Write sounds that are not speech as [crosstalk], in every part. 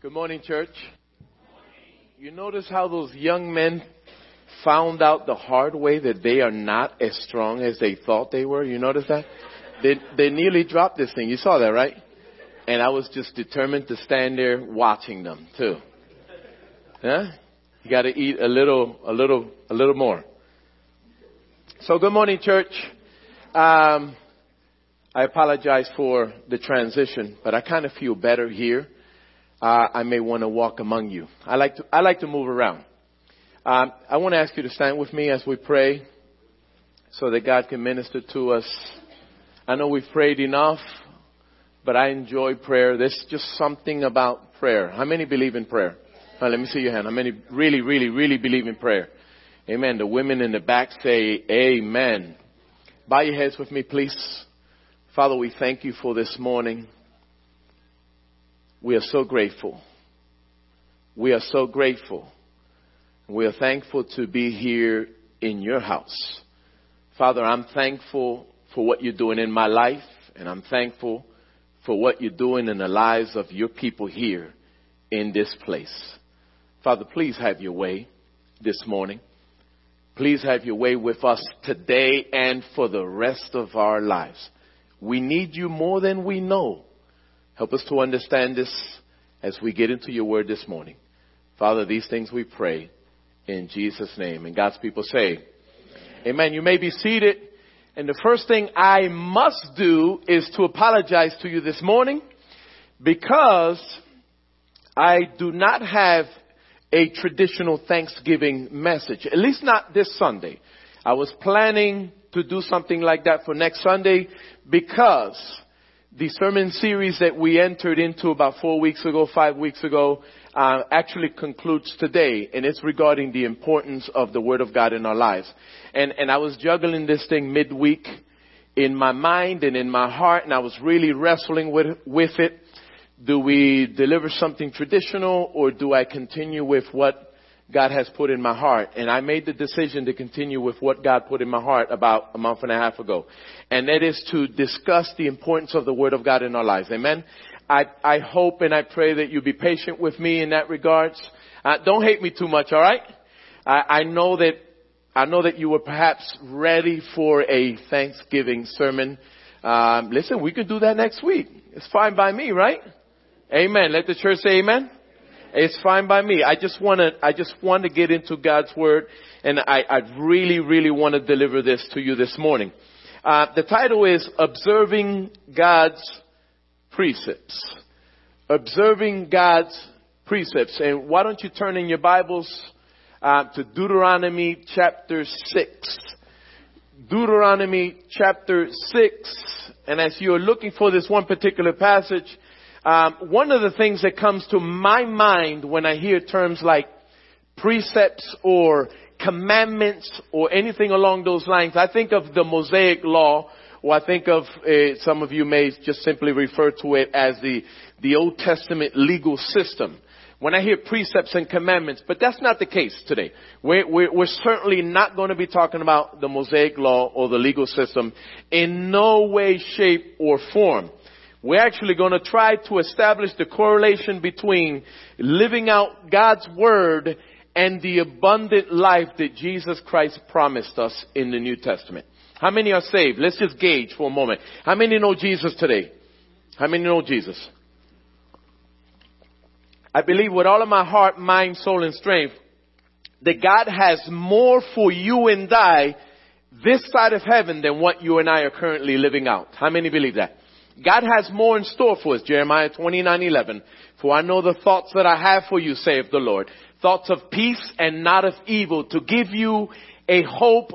Good morning, church. You notice how those young men found out the hard way that they are not as strong as they thought they were? You notice that? They, they nearly dropped this thing. You saw that, right? And I was just determined to stand there watching them too. Huh? You gotta eat a little, a little, a little more. So good morning, church. Um, I apologize for the transition, but I kind of feel better here. Uh, I may want to walk among you. I like to, I like to move around. Um, I want to ask you to stand with me as we pray so that God can minister to us. I know we've prayed enough, but I enjoy prayer. There's just something about prayer. How many believe in prayer? Right, let me see your hand. How many really, really, really believe in prayer? Amen. The women in the back say amen. Bow your heads with me, please. Father, we thank you for this morning. We are so grateful. We are so grateful. We are thankful to be here in your house. Father, I'm thankful for what you're doing in my life, and I'm thankful for what you're doing in the lives of your people here in this place. Father, please have your way this morning. Please have your way with us today and for the rest of our lives. We need you more than we know. Help us to understand this as we get into your word this morning. Father, these things we pray in Jesus' name. And God's people say, Amen. You may be seated. And the first thing I must do is to apologize to you this morning because I do not have a traditional Thanksgiving message, at least not this Sunday. I was planning to do something like that for next Sunday because the sermon series that we entered into about four weeks ago, five weeks ago, uh, actually concludes today, and it's regarding the importance of the Word of God in our lives. And and I was juggling this thing midweek in my mind and in my heart, and I was really wrestling with with it. Do we deliver something traditional, or do I continue with what God has put in my heart. And I made the decision to continue with what God put in my heart about a month and a half ago. And that is to discuss the importance of the Word of God in our lives. Amen. I, I hope and I pray that you be patient with me in that regards. Uh, don't hate me too much, alright? I, I know that, I know that you were perhaps ready for a Thanksgiving sermon. Um, listen, we could do that next week. It's fine by me, right? Amen. Let the church say amen. It's fine by me. I just want to, I just want to get into God's Word and I, I really, really want to deliver this to you this morning. Uh, the title is Observing God's Precepts. Observing God's Precepts. And why don't you turn in your Bibles uh, to Deuteronomy chapter 6. Deuteronomy chapter 6. And as you're looking for this one particular passage, um, one of the things that comes to my mind when I hear terms like precepts or commandments or anything along those lines, I think of the Mosaic Law, or I think of uh, some of you may just simply refer to it as the the Old Testament legal system. When I hear precepts and commandments, but that's not the case today. We're, we're, we're certainly not going to be talking about the Mosaic Law or the legal system in no way, shape, or form. We're actually going to try to establish the correlation between living out God's Word and the abundant life that Jesus Christ promised us in the New Testament. How many are saved? Let's just gauge for a moment. How many know Jesus today? How many know Jesus? I believe with all of my heart, mind, soul, and strength that God has more for you and I this side of heaven than what you and I are currently living out. How many believe that? God has more in store for us. Jeremiah 29, 11. For I know the thoughts that I have for you, saith the Lord. Thoughts of peace and not of evil to give you a hope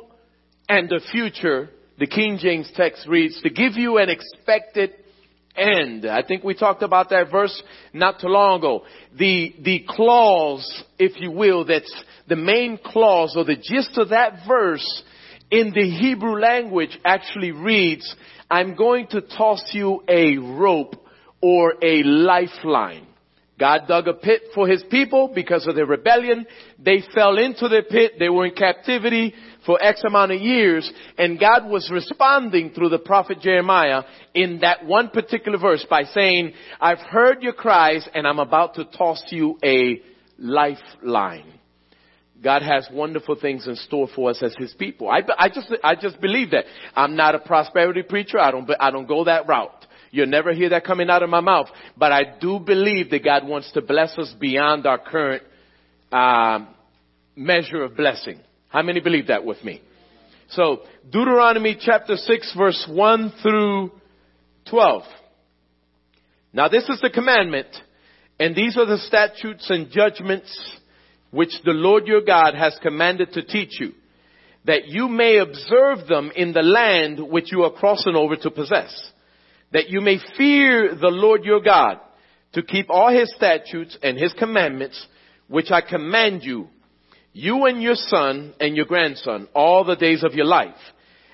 and a future. The King James text reads, to give you an expected end. I think we talked about that verse not too long ago. The, the clause, if you will, that's the main clause or the gist of that verse in the Hebrew language actually reads, I'm going to toss you a rope or a lifeline. God dug a pit for his people because of their rebellion. They fell into the pit. They were in captivity for X amount of years. And God was responding through the prophet Jeremiah in that one particular verse by saying, I've heard your cries and I'm about to toss you a lifeline. God has wonderful things in store for us as His people. I, I just, I just believe that. I'm not a prosperity preacher. I don't, I don't go that route. You'll never hear that coming out of my mouth. But I do believe that God wants to bless us beyond our current um, measure of blessing. How many believe that with me? So, Deuteronomy chapter 6 verse 1 through 12. Now this is the commandment, and these are the statutes and judgments which the Lord your God has commanded to teach you, that you may observe them in the land which you are crossing over to possess that you may fear the Lord your God to keep all his statutes and his commandments, which I command you, you and your son and your grandson, all the days of your life,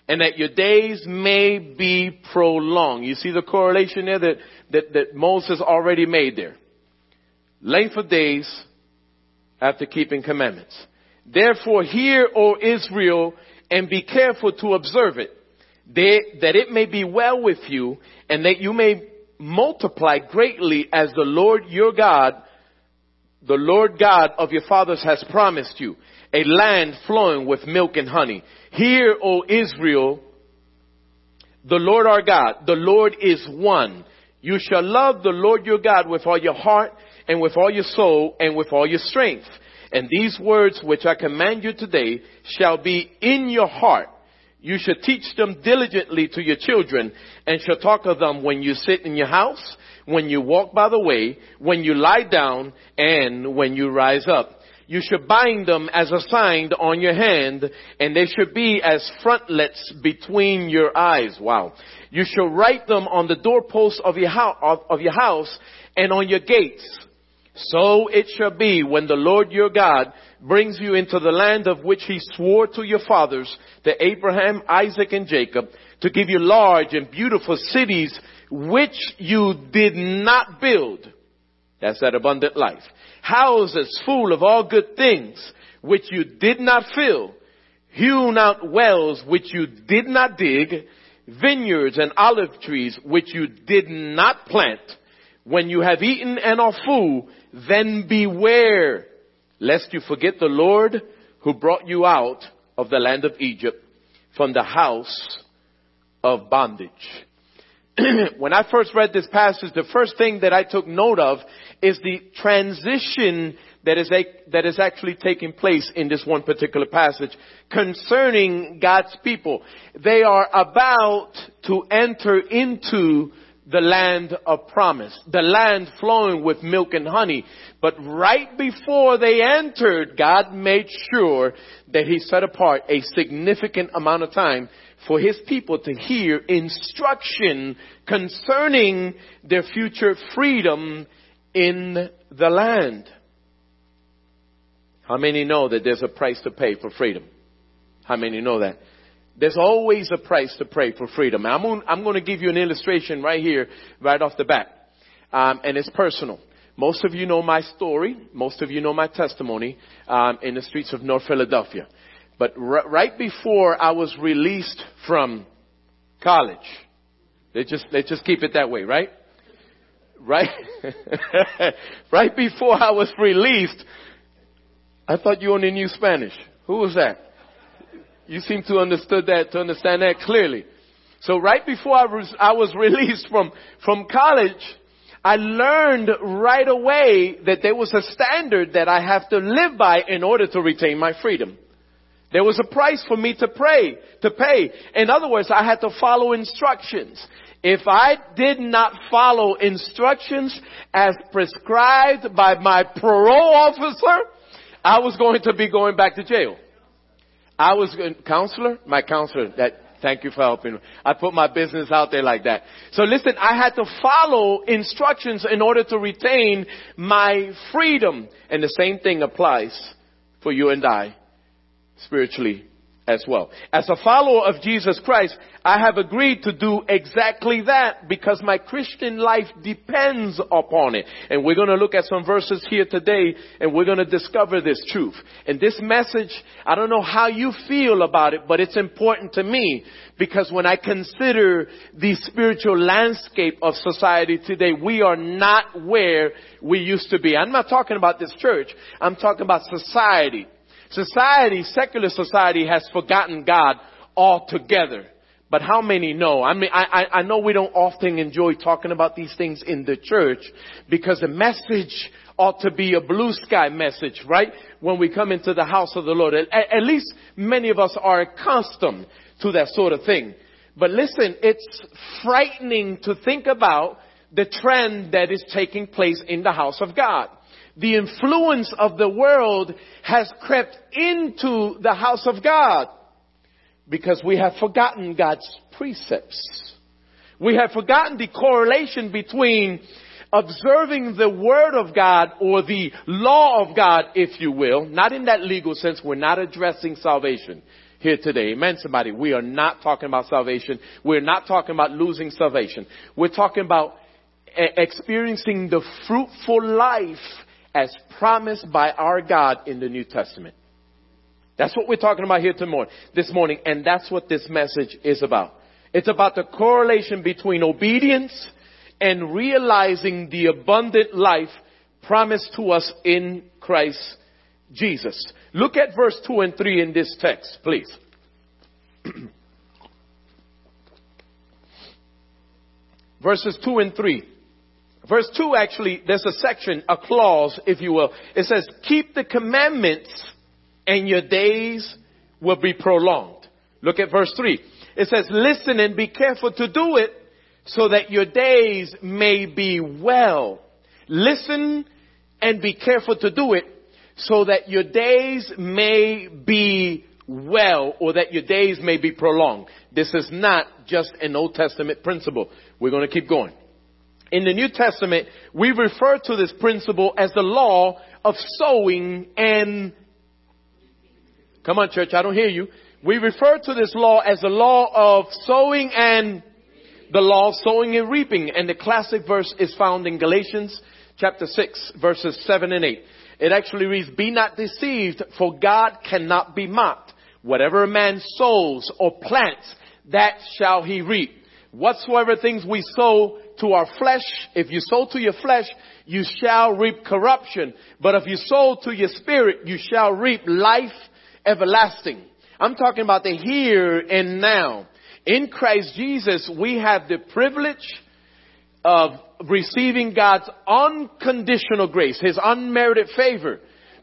and that your days may be prolonged. You see the correlation there that, that, that Moses already made there. Length of days after keeping commandments. Therefore hear, O Israel, and be careful to observe it that it may be well with you and that you may multiply greatly as the Lord your God, the Lord God of your fathers has promised you, a land flowing with milk and honey. Hear, O Israel, the Lord our God, the Lord is one. You shall love the Lord your God with all your heart and with all your soul and with all your strength. And these words which I command you today shall be in your heart you should teach them diligently to your children and shall talk of them when you sit in your house, when you walk by the way, when you lie down, and when you rise up. You should bind them as a sign on your hand, and they should be as frontlets between your eyes. Wow. You shall write them on the doorposts of your house, of your house and on your gates. So it shall be when the Lord your God brings you into the land of which he swore to your fathers, to Abraham, Isaac, and Jacob, to give you large and beautiful cities which you did not build. That's that abundant life. Houses full of all good things which you did not fill. Hewn out wells which you did not dig. Vineyards and olive trees which you did not plant. When you have eaten and are full, then beware lest you forget the Lord who brought you out of the land of Egypt from the house of bondage. [clears throat] when I first read this passage, the first thing that I took note of is the transition that is, a, that is actually taking place in this one particular passage concerning God's people. They are about to enter into the land of promise, the land flowing with milk and honey. But right before they entered, God made sure that He set apart a significant amount of time for His people to hear instruction concerning their future freedom in the land. How many know that there's a price to pay for freedom? How many know that? There's always a price to pay for freedom. I'm I'm going to give you an illustration right here, right off the bat. Um, and it's personal. Most of you know my story. Most of you know my testimony um, in the streets of North Philadelphia. But r- right before I was released from college, let's just let's just keep it that way, right? Right, [laughs] right before I was released, I thought you only knew Spanish. Who was that? You seem to understood that, to understand that clearly. So right before I was, I was [laughs] released from, from college, I learned right away that there was a standard that I have to live by in order to retain my freedom. There was a price for me to pray, to pay. In other words, I had to follow instructions. If I did not follow instructions as prescribed by my parole officer, I was going to be going back to jail. I was a counselor, my counselor that Thank you for helping. I put my business out there like that. So listen, I had to follow instructions in order to retain my freedom. And the same thing applies for you and I, spiritually as well. As a follower of Jesus Christ, I have agreed to do exactly that because my Christian life depends upon it. And we're going to look at some verses here today and we're going to discover this truth. And this message, I don't know how you feel about it, but it's important to me because when I consider the spiritual landscape of society today, we are not where we used to be. I'm not talking about this church. I'm talking about society. Society, secular society has forgotten God altogether. But how many know? I mean, I, I know we don't often enjoy talking about these things in the church because the message ought to be a blue sky message, right? When we come into the house of the Lord. At, at least many of us are accustomed to that sort of thing. But listen, it's frightening to think about the trend that is taking place in the house of God the influence of the world has crept into the house of God because we have forgotten God's precepts. We have forgotten the correlation between observing the word of God or the law of God, if you will, not in that legal sense. We're not addressing salvation here today. Amen, somebody. We are not talking about salvation. We're not talking about losing salvation. We're talking about experiencing the fruitful life as promised by our God in the New Testament. That's what we're talking about here tomorrow, this morning, and that's what this message is about. It's about the correlation between obedience and realizing the abundant life promised to us in Christ Jesus. Look at verse 2 and 3 in this text, please. [clears throat] Verses 2 and 3. Verse 2 actually, there's a section, a clause, if you will. It says, keep the commandments and your days will be prolonged. Look at verse 3. It says, listen and be careful to do it so that your days may be well. Listen and be careful to do it so that your days may be well or that your days may be prolonged. This is not just an Old Testament principle. We're going to keep going. In the New Testament, we refer to this principle as the law of sowing and Come on, church, I don't hear you. We refer to this law as the law of sowing and the law of sowing and reaping. And the classic verse is found in Galatians chapter 6 verses 7 and 8. It actually reads, Be not deceived, for God cannot be mocked. Whatever a man sows or plants, that shall he reap. Whatsoever things we sow to our flesh, if you sow to your flesh, you shall reap corruption. But if you sow to your spirit, you shall reap life everlasting. I'm talking about the here and now. In Christ Jesus, we have the privilege of receiving God's unconditional grace, His unmerited favor.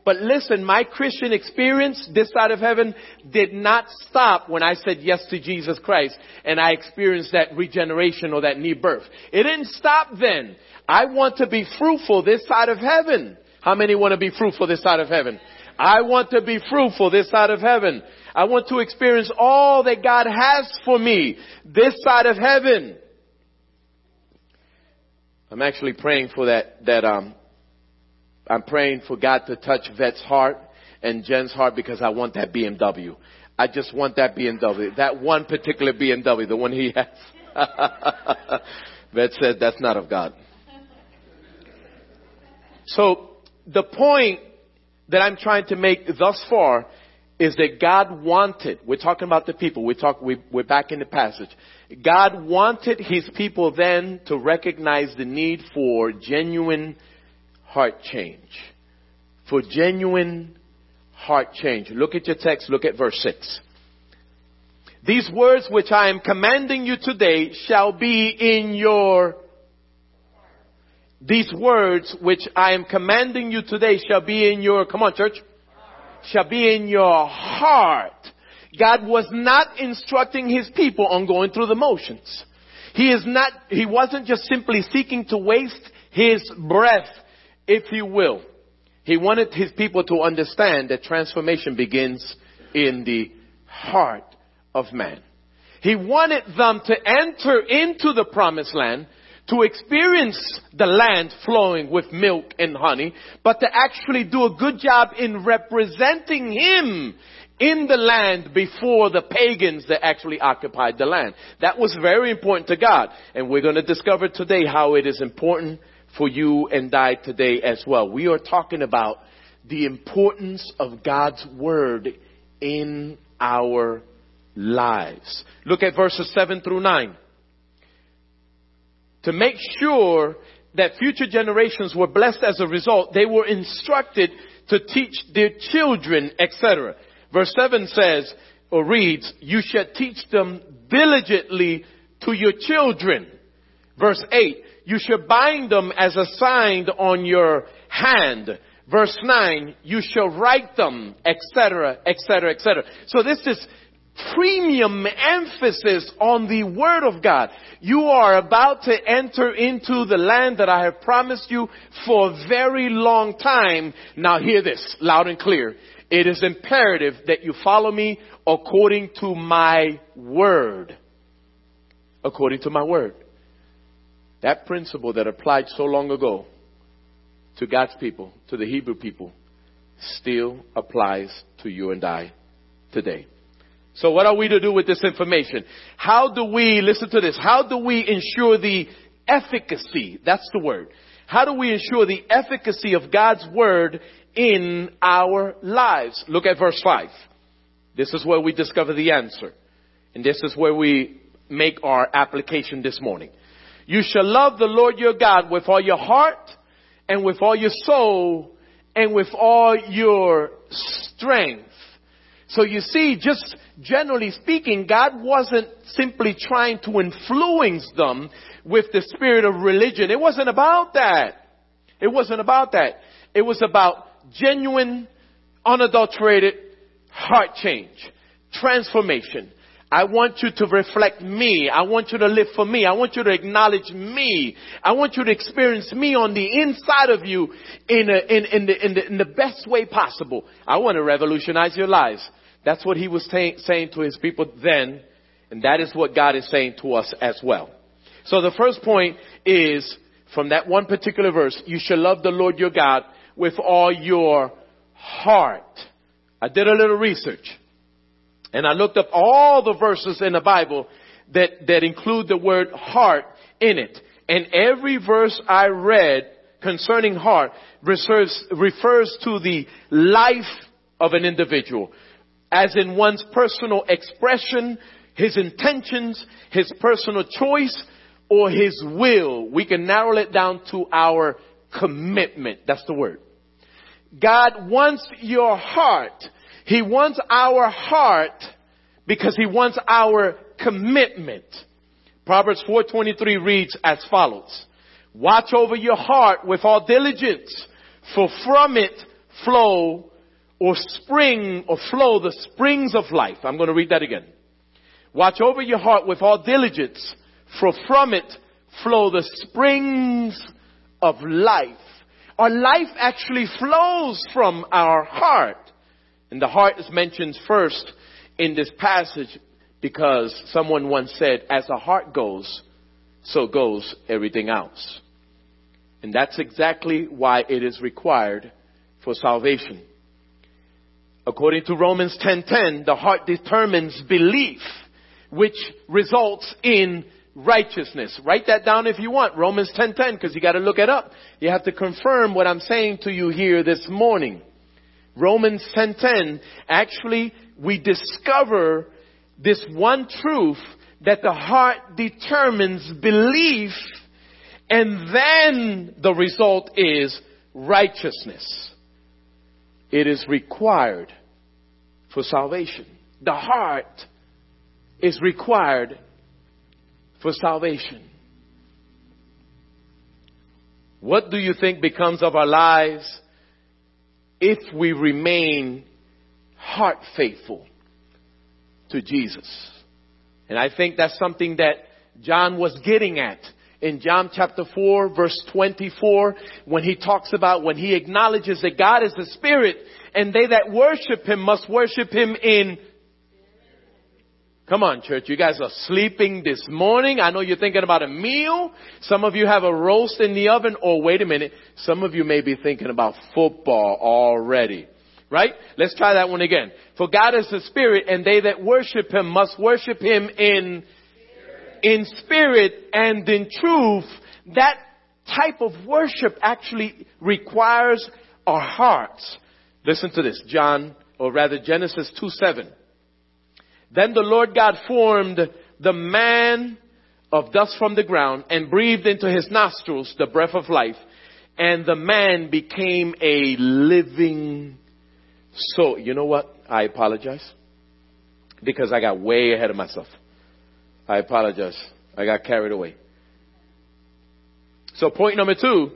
But listen, my Christian experience this side of heaven did not stop when I said yes to Jesus Christ and I experienced that regeneration or that new birth. It didn't stop then. I want to be fruitful this side of heaven. How many want to be fruitful this side of heaven? I want to be fruitful this side of heaven. I want to experience all that God has for me this side of heaven. I'm actually praying for that, that, um, I'm praying for God to touch Vet's heart and Jen's heart because I want that BMW. I just want that BMW. That one particular BMW, the one he has. [laughs] Vet said that's not of God. So the point that I'm trying to make thus far is that God wanted, we're talking about the people, we talk, we, we're back in the passage. God wanted his people then to recognize the need for genuine heart change. For genuine heart change. Look at your text, look at verse 6. These words which I am commanding you today shall be in your these words which I am commanding you today shall be in your, come on church, shall be in your heart. God was not instructing his people on going through the motions. He is not, he wasn't just simply seeking to waste his breath if you will. He wanted his people to understand that transformation begins in the heart of man. He wanted them to enter into the promised land, to experience the land flowing with milk and honey, but to actually do a good job in representing Him in the land before the pagans that actually occupied the land. That was very important to God. And we're going to discover today how it is important for you and I today as well. We are talking about the importance of God's Word in our lives. Look at verses 7 through 9. To make sure that future generations were blessed as a result, they were instructed to teach their children, etc. Verse 7 says, or reads, you shall teach them diligently to your children. Verse 8, you shall bind them as a sign on your hand. Verse 9, you shall write them, etc., etc., etc. So this is premium emphasis on the Word of God. You are about to enter into the land that I have promised you for a very long time. Now hear this loud and clear. It is imperative that you follow me according to my Word. According to my Word. That principle that applied so long ago to God's people, to the Hebrew people, still applies to you and I today. So what are we to do with this information? How do we, listen to this, how do we ensure the efficacy, that's the word, how do we ensure the efficacy of God's word in our lives? Look at verse 5. This is where we discover the answer. And this is where we make our application this morning. You shall love the Lord your God with all your heart and with all your soul and with all your strength. So you see, just generally speaking, God wasn't simply trying to influence them with the spirit of religion. It wasn't about that. It wasn't about that. It was about genuine, unadulterated heart change, transformation. I want you to reflect me. I want you to live for me. I want you to acknowledge me. I want you to experience me on the inside of you in, a, in, in, the, in, the, in the best way possible. I want to revolutionize your lives. That's what he was t- saying to his people then, and that is what God is saying to us as well. So the first point is from that one particular verse, you shall love the Lord your God with all your heart. I did a little research. And I looked up all the verses in the Bible that, that include the word heart in it. And every verse I read concerning heart refers, refers to the life of an individual, as in one's personal expression, his intentions, his personal choice, or his will. We can narrow it down to our commitment. That's the word. God wants your heart he wants our heart because he wants our commitment. Proverbs 4:23 reads as follows: Watch over your heart with all diligence, for from it flow or spring or flow the springs of life. I'm going to read that again. Watch over your heart with all diligence, for from it flow the springs of life. Our life actually flows from our heart. And the heart is mentioned first in this passage because someone once said, as the heart goes, so goes everything else. And that's exactly why it is required for salvation. According to Romans 10:10, the heart determines belief, which results in righteousness. Write that down if you want. Romans 10:10 because you got to look it up. You have to confirm what I'm saying to you here this morning. Romans 10:10, actually we discover this one truth that the heart determines belief and then the result is righteousness. It is required for salvation. The heart is required for salvation. What do you think becomes of our lives if we remain heart faithful to Jesus. And I think that's something that John was getting at in John chapter 4 verse 24 when he talks about when he acknowledges that God is a spirit and they that worship him must worship him in Come on, church. You guys are sleeping this morning. I know you're thinking about a meal. Some of you have a roast in the oven. Or wait a minute. Some of you may be thinking about football already. Right? Let's try that one again. For God is the Spirit and they that worship Him must worship Him in, in spirit and in truth. That type of worship actually requires our hearts. Listen to this. John, or rather Genesis 2 7. Then the Lord God formed the man of dust from the ground and breathed into his nostrils the breath of life. And the man became a living soul. You know what? I apologize because I got way ahead of myself. I apologize. I got carried away. So point number two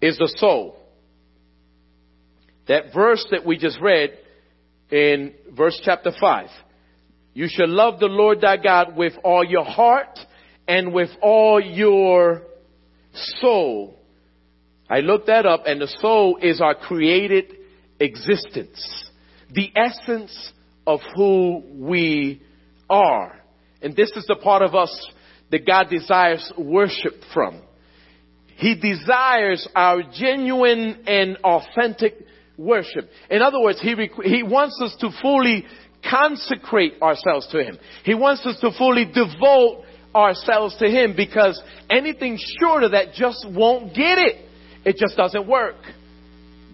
is the soul. That verse that we just read in verse chapter 5. You shall love the Lord thy God with all your heart and with all your soul. I looked that up and the soul is our created existence. The essence of who we are. And this is the part of us that God desires worship from. He desires our genuine and authentic worship. In other words, he, he wants us to fully consecrate ourselves to Him. He wants us to fully devote ourselves to Him because anything short of that just won't get it. It just doesn't work.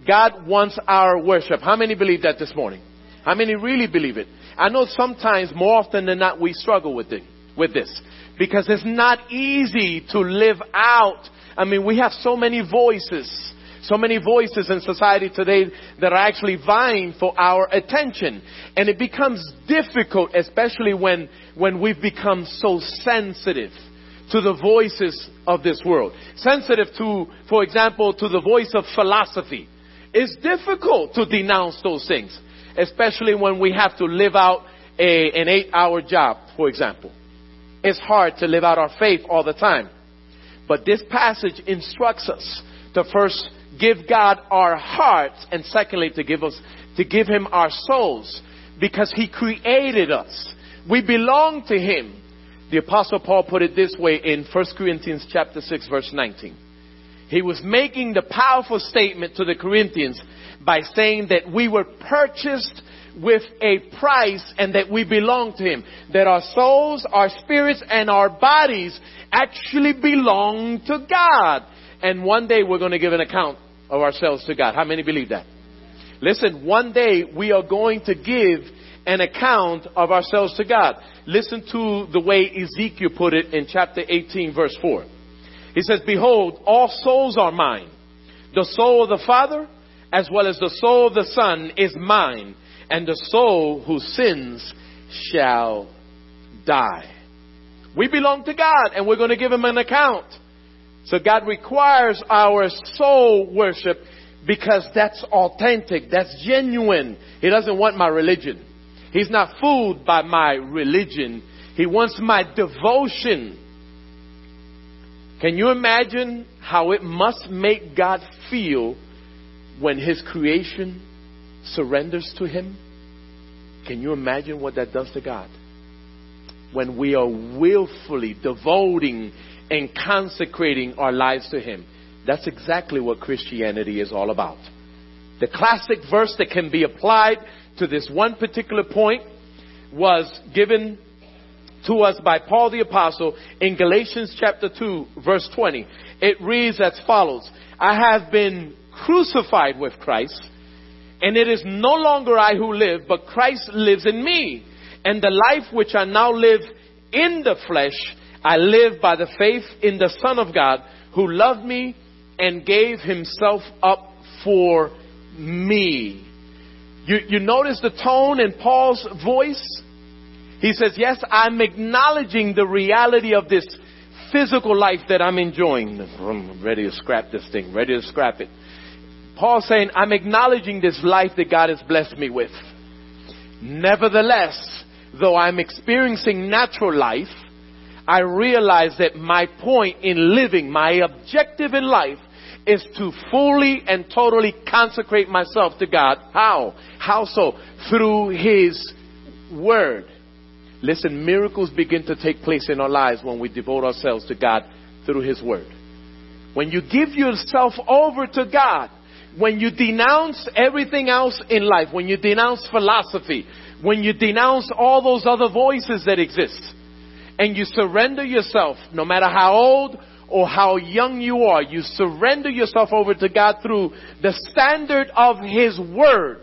God wants our worship. How many believe that this morning? How many really believe it? I know sometimes, more often than not, we struggle with it, with this because it's not easy to live out. I mean, we have so many voices so many voices in society today that are actually vying for our attention. And it becomes difficult, especially when, when we've become so sensitive to the voices of this world. Sensitive to, for example, to the voice of philosophy. It's difficult to denounce those things, especially when we have to live out a, an eight hour job, for example. It's hard to live out our faith all the time. But this passage instructs us to first give God our hearts and secondly to give us, to give Him our souls because He created us. We belong to Him. The apostle Paul put it this way in 1 Corinthians chapter 6 verse 19. He was making the powerful statement to the Corinthians by saying that we were purchased with a price and that we belong to Him. That our souls, our spirits, and our bodies actually belong to God. And one day we're going to give an account of ourselves to God. How many believe that? Listen, one day we are going to give an account of ourselves to God. Listen to the way Ezekiel put it in chapter 18 verse 4. He says, Behold, all souls are mine. The soul of the Father as well as the soul of the Son is mine, and the soul who sins shall die. We belong to God and we're going to give him an account. So God requires our soul worship because that's authentic, that's genuine. He doesn't want my religion. He's not fooled by my religion. He wants my devotion. Can you imagine how it must make God feel when His creation surrenders to Him? Can you imagine what that does to God? When we are willfully devoting and consecrating our lives to Him. That's exactly what Christianity is all about. The classic verse that can be applied to this one particular point was given to us by Paul the Apostle in Galatians chapter 2 verse 20. It reads as follows, I have been crucified with Christ and it is no longer I who live, but Christ lives in me. And the life which I now live in the flesh, I live by the faith in the Son of God who loved me and gave himself up for me. You, you notice the tone in Paul's voice? He says, Yes, I'm acknowledging the reality of this physical life that I'm enjoying. I'm ready to scrap this thing, ready to scrap it. Paul saying, I'm acknowledging this life that God has blessed me with. Nevertheless, though I'm experiencing natural life, I realize that my point in living, my objective in life is to fully and totally consecrate myself to God. How? How so? Through His Word. Listen, miracles begin to take place in our lives when we devote ourselves to God through His Word. When you give yourself over to God, when you denounce everything else in life, when you denounce philosophy, when you denounce all those other voices that exist, and you surrender yourself, no matter how old or how young you are, you surrender yourself over to God through the standard of His Word,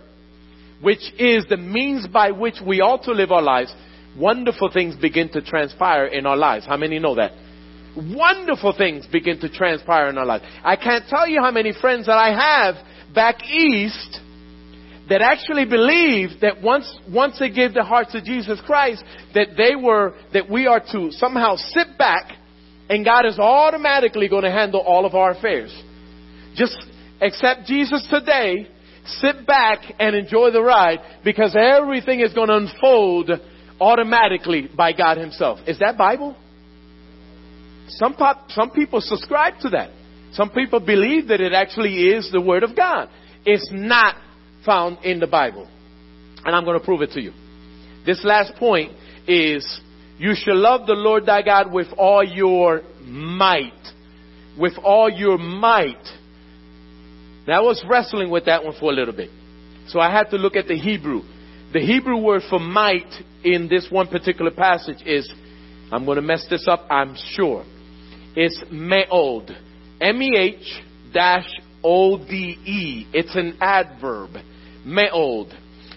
which is the means by which we ought to live our lives, wonderful things begin to transpire in our lives. How many know that? Wonderful things begin to transpire in our lives. I can't tell you how many friends that I have back east that actually believe that once once they give their hearts to Jesus Christ, that they were that we are to somehow sit back and God is automatically going to handle all of our affairs. Just accept Jesus today, sit back and enjoy the ride because everything is going to unfold automatically by God Himself. Is that Bible? Some, pop, some people subscribe to that. Some people believe that it actually is the Word of God. It's not found in the Bible. And I'm going to prove it to you. This last point is you shall love the Lord thy God with all your might. With all your might. Now I was wrestling with that one for a little bit. So I had to look at the Hebrew. The Hebrew word for might in this one particular passage is, I'm going to mess this up, I'm sure. It's me'od. M-E-H dash O-D-E. It's an adverb. Me'od.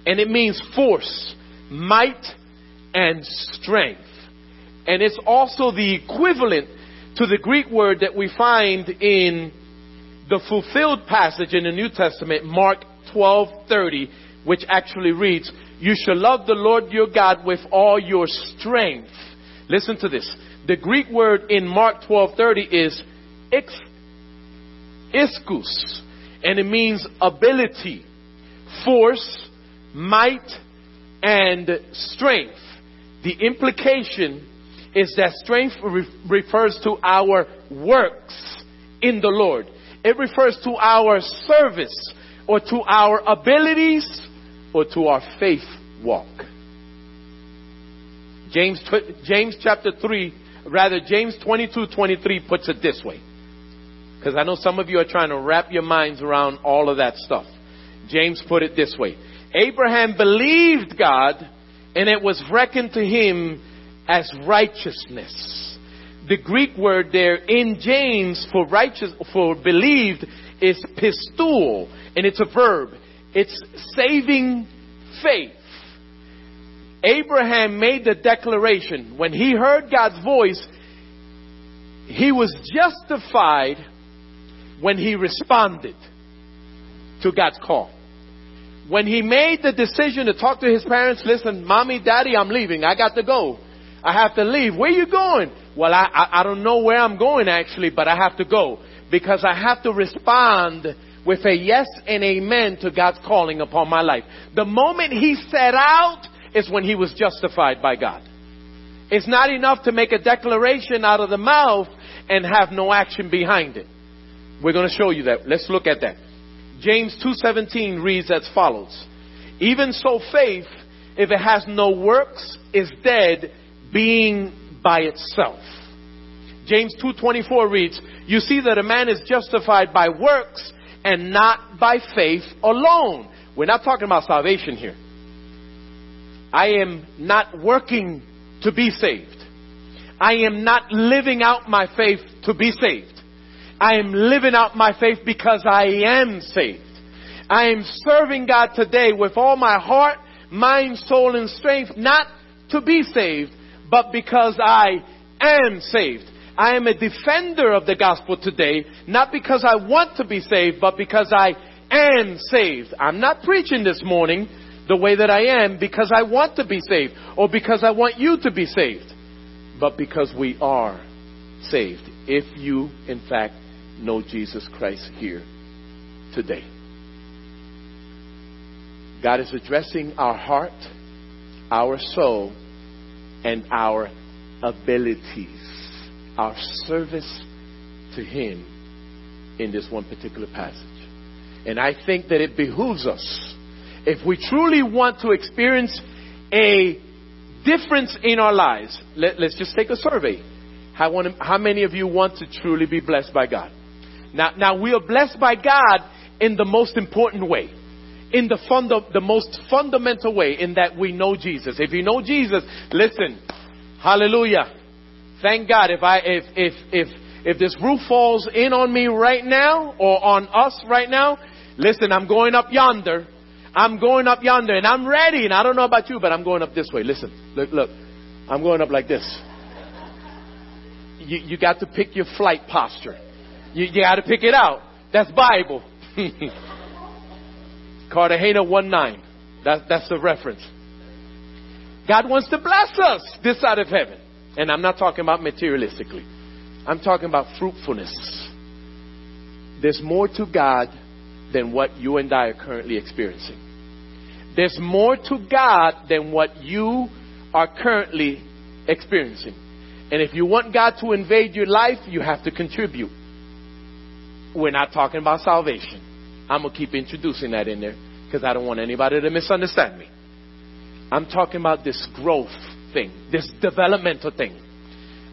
And it means force, might, and strength. And it's also the equivalent to the Greek word that we find in the fulfilled passage in the New Testament, Mark 12:30, which actually reads, you shall love the Lord your God with all your strength. Listen to this. The Greek word in Mark 12:30 is iskus, and it means ability, force, might, and strength. The implication is that strength re- refers to our works in the Lord. It refers to our service or to our abilities or to our faith walk. James, James chapter 3, rather James 22, 23 puts it this way. Because I know some of you are trying to wrap your minds around all of that stuff. James put it this way. Abraham believed God and it was reckoned to him as righteousness. The Greek word there in James for righteous, for believed is pisteuo and it's a verb. It's saving faith. Abraham made the declaration. When he heard God's voice, he was justified when he responded to God's call. When he made the decision to talk to his parents, listen, mommy, daddy, I'm leaving. I got to go. I have to leave. Where are you going? Well, I, I, I don't know where I'm going actually, but I have to go because I have to respond with a yes and amen to God's calling upon my life. The moment he set out is when he was justified by God. It's not enough to make a declaration out of the mouth and have no action behind it. We're going to show you that. Let's look at that. James 2:17 reads as follows: Even so faith if it has no works is dead being by itself. James 2:24 reads, "You see that a man is justified by works and not by faith alone. We're not talking about salvation here. I am not working to be saved. I am not living out my faith to be saved. I am living out my faith because I am saved. I am serving God today with all my heart, mind, soul, and strength, not to be saved, but because I am saved. I am a defender of the gospel today, not because I want to be saved, but because I am saved. I'm not preaching this morning the way that I am because I want to be saved or because I want you to be saved, but because we are saved. If you, in fact, know Jesus Christ here today. God is addressing our heart, our soul, and our abilities our service to Him in this one particular passage. And I think that it behooves us, if we truly want to experience a difference in our lives. Let, us just take a survey. How, how many of you want to truly be blessed by God? Now, now we are blessed by God in the most important way. In the funda- the most fundamental way in that we know Jesus. If you know Jesus, listen. Hallelujah. Thank God if I, if, if, if, if this roof falls in on me right now or on us right now, listen, I'm going up yonder. I'm going up yonder and I'm ready. And I don't know about you, but I'm going up this way. Listen, look, look. I'm going up like this. You, you got to pick your flight posture. You, you got to pick it out. That's Bible. [laughs] Cartagena 1 9. That, that's the reference. God wants to bless us this side of heaven. And I'm not talking about materialistically. I'm talking about fruitfulness. There's more to God than what you and I are currently experiencing. There's more to God than what you are currently experiencing. And if you want God to invade your life, you have to contribute. We're not talking about salvation. I'm going to keep introducing that in there because I don't want anybody to misunderstand me. I'm talking about this growth thing, this developmental thing.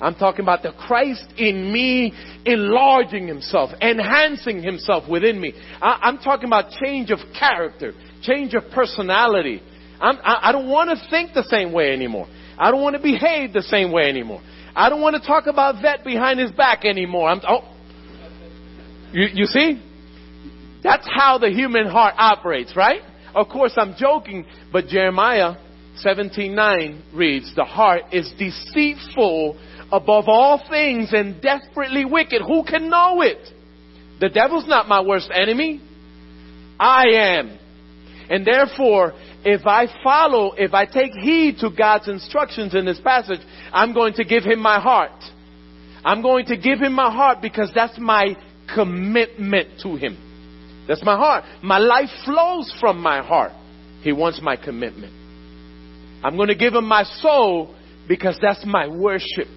I'm talking about the Christ in me enlarging himself, enhancing himself within me. I, am talking about change of character, change of personality. I'm, I, I don't want to think the same way anymore. I don't want to behave the same way anymore. I don't want to talk about that behind his back anymore. I'm, oh, you, you see? That's how the human heart operates, right? Of course, I'm joking, but Jeremiah 17:9 reads, "The heart is deceitful above all things and desperately wicked. Who can know it? The devil's not my worst enemy. I am. And therefore, if I follow, if I take heed to God's instructions in this passage, I'm going to give him my heart. I'm going to give him my heart because that's my commitment to him. That's my heart. My life flows from my heart. He wants my commitment. I'm going to give him my soul because that's my worship.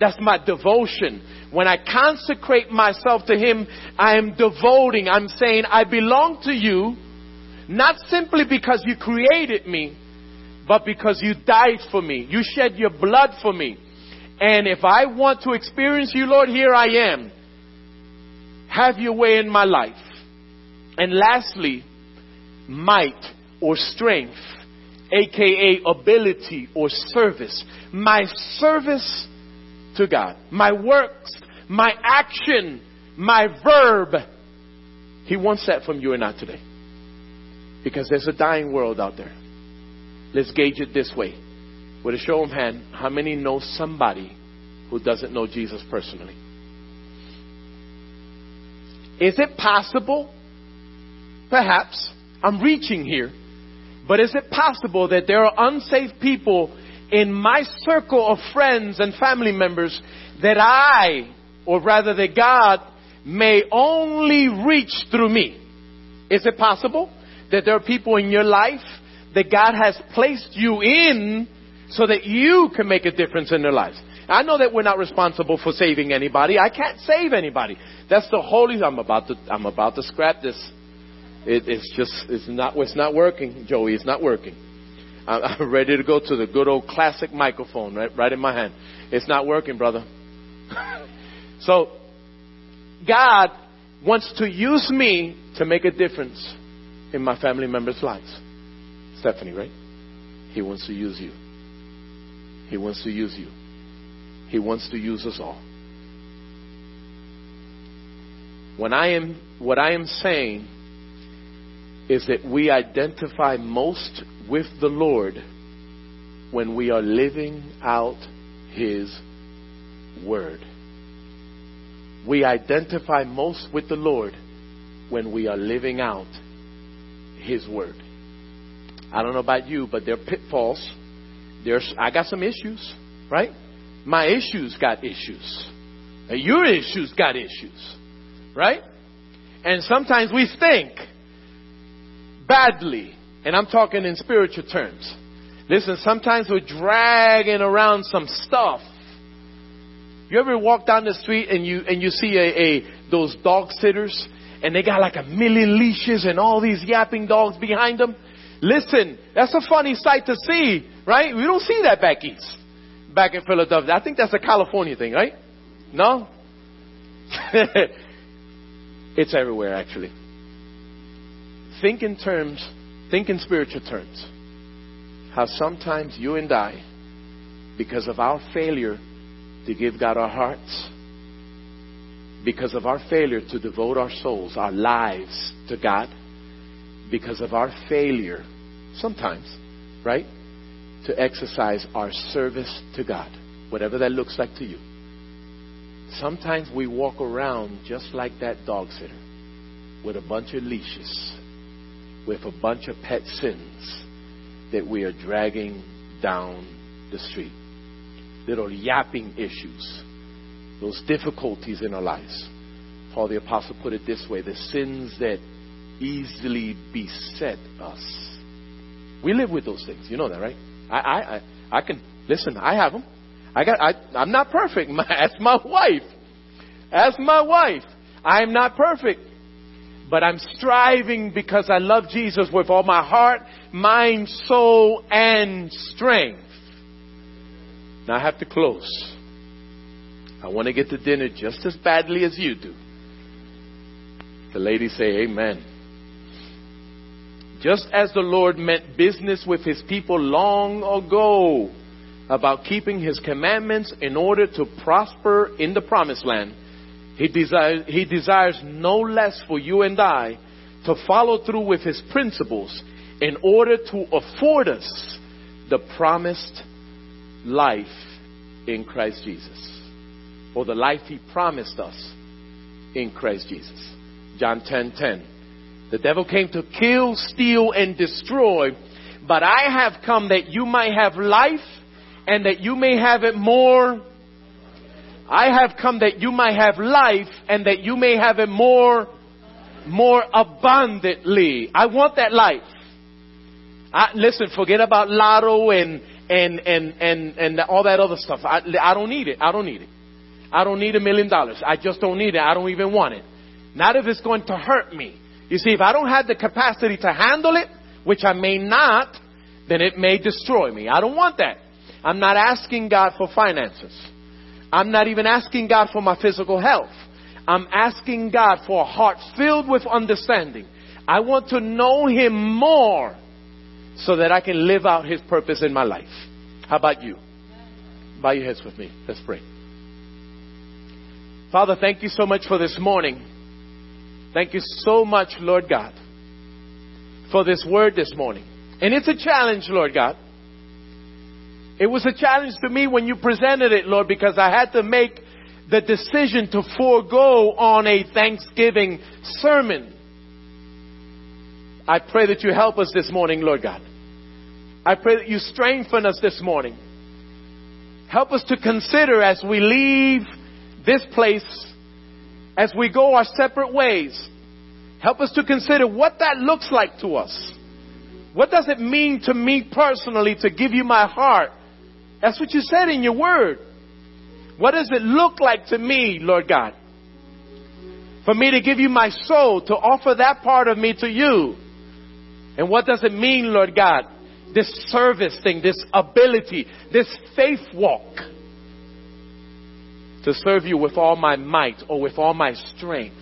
That's my devotion. When I consecrate myself to him, I am devoting. I'm saying, I belong to you not simply because you created me, but because you died for me. You shed your blood for me. And if I want to experience you, Lord, here I am. Have your way in my life. And lastly, might or strength, aka ability or service. My service to God. My works, my action, my verb. He wants that from you and I today. Because there's a dying world out there. Let's gauge it this way. With a show of hand, how many know somebody who doesn't know Jesus personally? Is it possible? Perhaps. I'm reaching here. But is it possible that there are unsafe people in my circle of friends and family members that I, or rather that God, may only reach through me? Is it possible? that there are people in your life that God has placed you in so that you can make a difference in their lives. I know that we're not responsible for saving anybody. I can't save anybody. That's the holy. I'm about to. I'm about to scrap this. It, it's just. It's not. It's not working, Joey. It's not working. [laughs] I'm ready to go to the good old classic microphone right, right in my hand. It's not working, brother. [laughs] so, God wants to use me to make a difference in my family members' lives. Stephanie, right? He wants to use you. He wants to use you. He wants to use us all. When I am, what I am saying is that we identify most with the Lord when we are living out His Word. We identify most with the Lord when we are living out his word. I don't know about you, but there are pitfalls. There's, I got some issues, right? My issues got issues. Your issues got issues, right? And sometimes we think badly, and I'm talking in spiritual terms. Listen, sometimes we're dragging around some stuff. You ever walk down the street and you and you see a, a those dog sitters and they got like a million leashes and all these yapping dogs behind them. Listen, that's a funny sight to see, right? We don't see that back east, back in Philadelphia. I think that's a California thing, right? No? [laughs] it's everywhere, actually. Think in terms, think in spiritual terms. How sometimes you and I, because of our failure to give God our hearts, because of our failure to devote our souls, our lives to God, because of our failure, sometimes, right, to exercise our service to God, whatever that looks like to you. Sometimes we walk around just like that dog sitter with a bunch of leashes, with a bunch of pet sins that we are dragging down the street. Little yapping issues, those difficulties in our lives. Paul the Apostle put it this way the sins that easily beset us. We live with those things. You know that, right? I, I, I, I can, listen, I have them. I got, I, I'm not perfect. [laughs] As my wife. As my wife. I'm not perfect. But I'm striving because I love Jesus with all my heart, mind, soul, and strength. Now I have to close. I want to get to dinner just as badly as you do. The ladies say amen. Just as the Lord meant business with his people long ago about keeping his commandments in order to prosper in the promised land, he desires, he desires no less for you and I to follow through with his principles in order to afford us the promised life in Christ Jesus. Or the life he promised us in Christ Jesus. John 10 10. The devil came to kill, steal, and destroy, but I have come that you might have life and that you may have it more. I have come that you might have life and that you may have it more, more abundantly. I want that life. I, listen, forget about lotto and, and, and, and, and all that other stuff. I, I don't need it. I don't need it. I don't need a million dollars. I just don't need it. I don't even want it. Not if it's going to hurt me. You see, if I don't have the capacity to handle it, which I may not, then it may destroy me. I don't want that. I'm not asking God for finances. I'm not even asking God for my physical health. I'm asking God for a heart filled with understanding. I want to know Him more so that I can live out His purpose in my life. How about you? Bow your heads with me. Let's pray. Father, thank you so much for this morning. Thank you so much, Lord God, for this word this morning. And it's a challenge, Lord God. It was a challenge to me when you presented it, Lord, because I had to make the decision to forego on a Thanksgiving sermon. I pray that you help us this morning, Lord God. I pray that you strengthen us this morning. Help us to consider as we leave this place as we go our separate ways. Help us to consider what that looks like to us. What does it mean to me personally to give you my heart? That's what you said in your word. What does it look like to me, Lord God? For me to give you my soul, to offer that part of me to you. And what does it mean, Lord God? This service thing, this ability, this faith walk to serve you with all my might or with all my strength.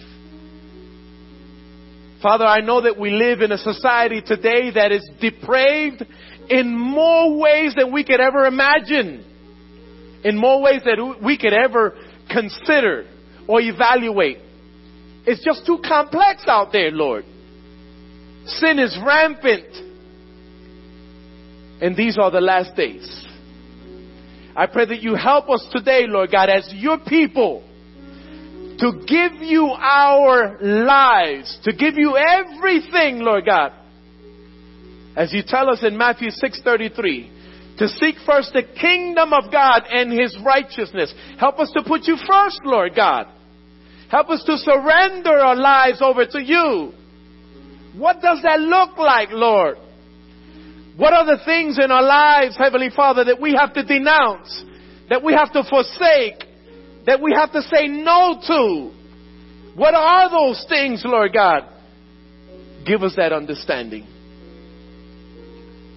Father, I know that we live in a society today that is depraved in more ways than we could ever imagine, in more ways that we could ever consider or evaluate. It's just too complex out there, Lord. Sin is rampant. And these are the last days. I pray that you help us today, Lord God, as your people to give you our lives, to give you everything, Lord God. As you tell us in Matthew 6:33, to seek first the kingdom of God and his righteousness. Help us to put you first, Lord God. Help us to surrender our lives over to you. What does that look like, Lord? What are the things in our lives, Heavenly Father, that we have to denounce, that we have to forsake, that we have to say no to? What are those things, Lord God? Give us that understanding.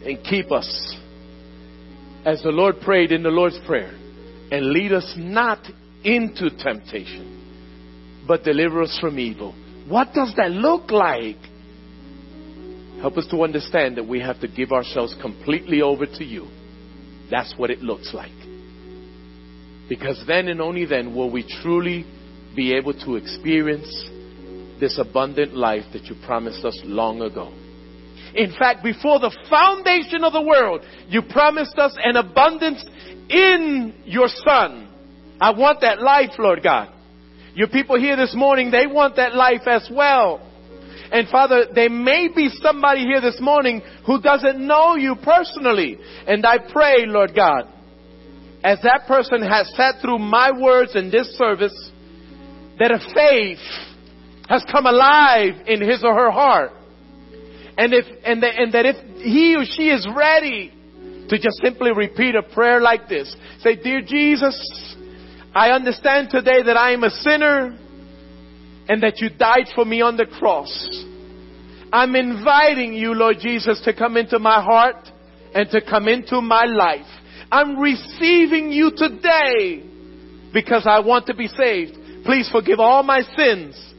and keep us as the Lord prayed in the Lord's Prayer and lead us not into temptation, but deliver us from evil. What does that look like? Help us to understand that we have to give ourselves completely over to you. That's what it looks like. Because then and only then will we truly be able to experience this abundant life that you promised us long ago. In fact, before the foundation of the world, you promised us an abundance in your Son. I want that life, Lord God. Your people here this morning, they want that life as well. And Father, there may be somebody here this morning who doesn't know you personally. And I pray, Lord God, as that person has sat through my words in this service, that a faith has come alive in his or her heart. And if, and, the, and that if he or she is ready to just simply repeat a prayer like this, say, Dear Jesus, I understand today that I am a sinner and that you died for me on the cross. I'm inviting you, Lord Jesus, to come into my heart and to come into my life. I'm receiving you today because I want to be saved. Please forgive all my sins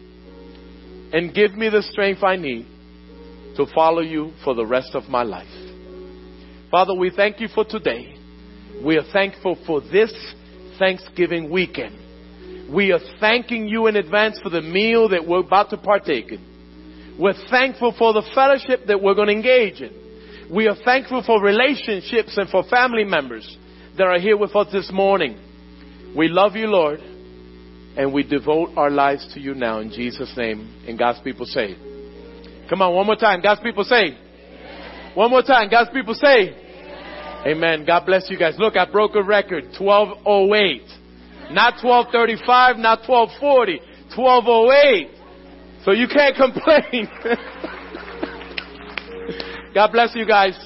and give me the strength I need to follow you for the rest of my life. Father, we thank you for today. We are thankful for this Thanksgiving weekend. We are thanking you in advance for the meal that we're about to partake in. We're thankful for the fellowship that we're going to engage in. We are thankful for relationships and for family members that are here with us this morning. We love you, Lord, and we devote our lives to you now in Jesus' name. And God's people say, Come on, one more time. God's people say, One more time. God's people say, Amen. God bless you guys. Look, I broke a record. 1208. Not 1235, not 1240. 1208. So you can't [laughs] complain. God bless you guys.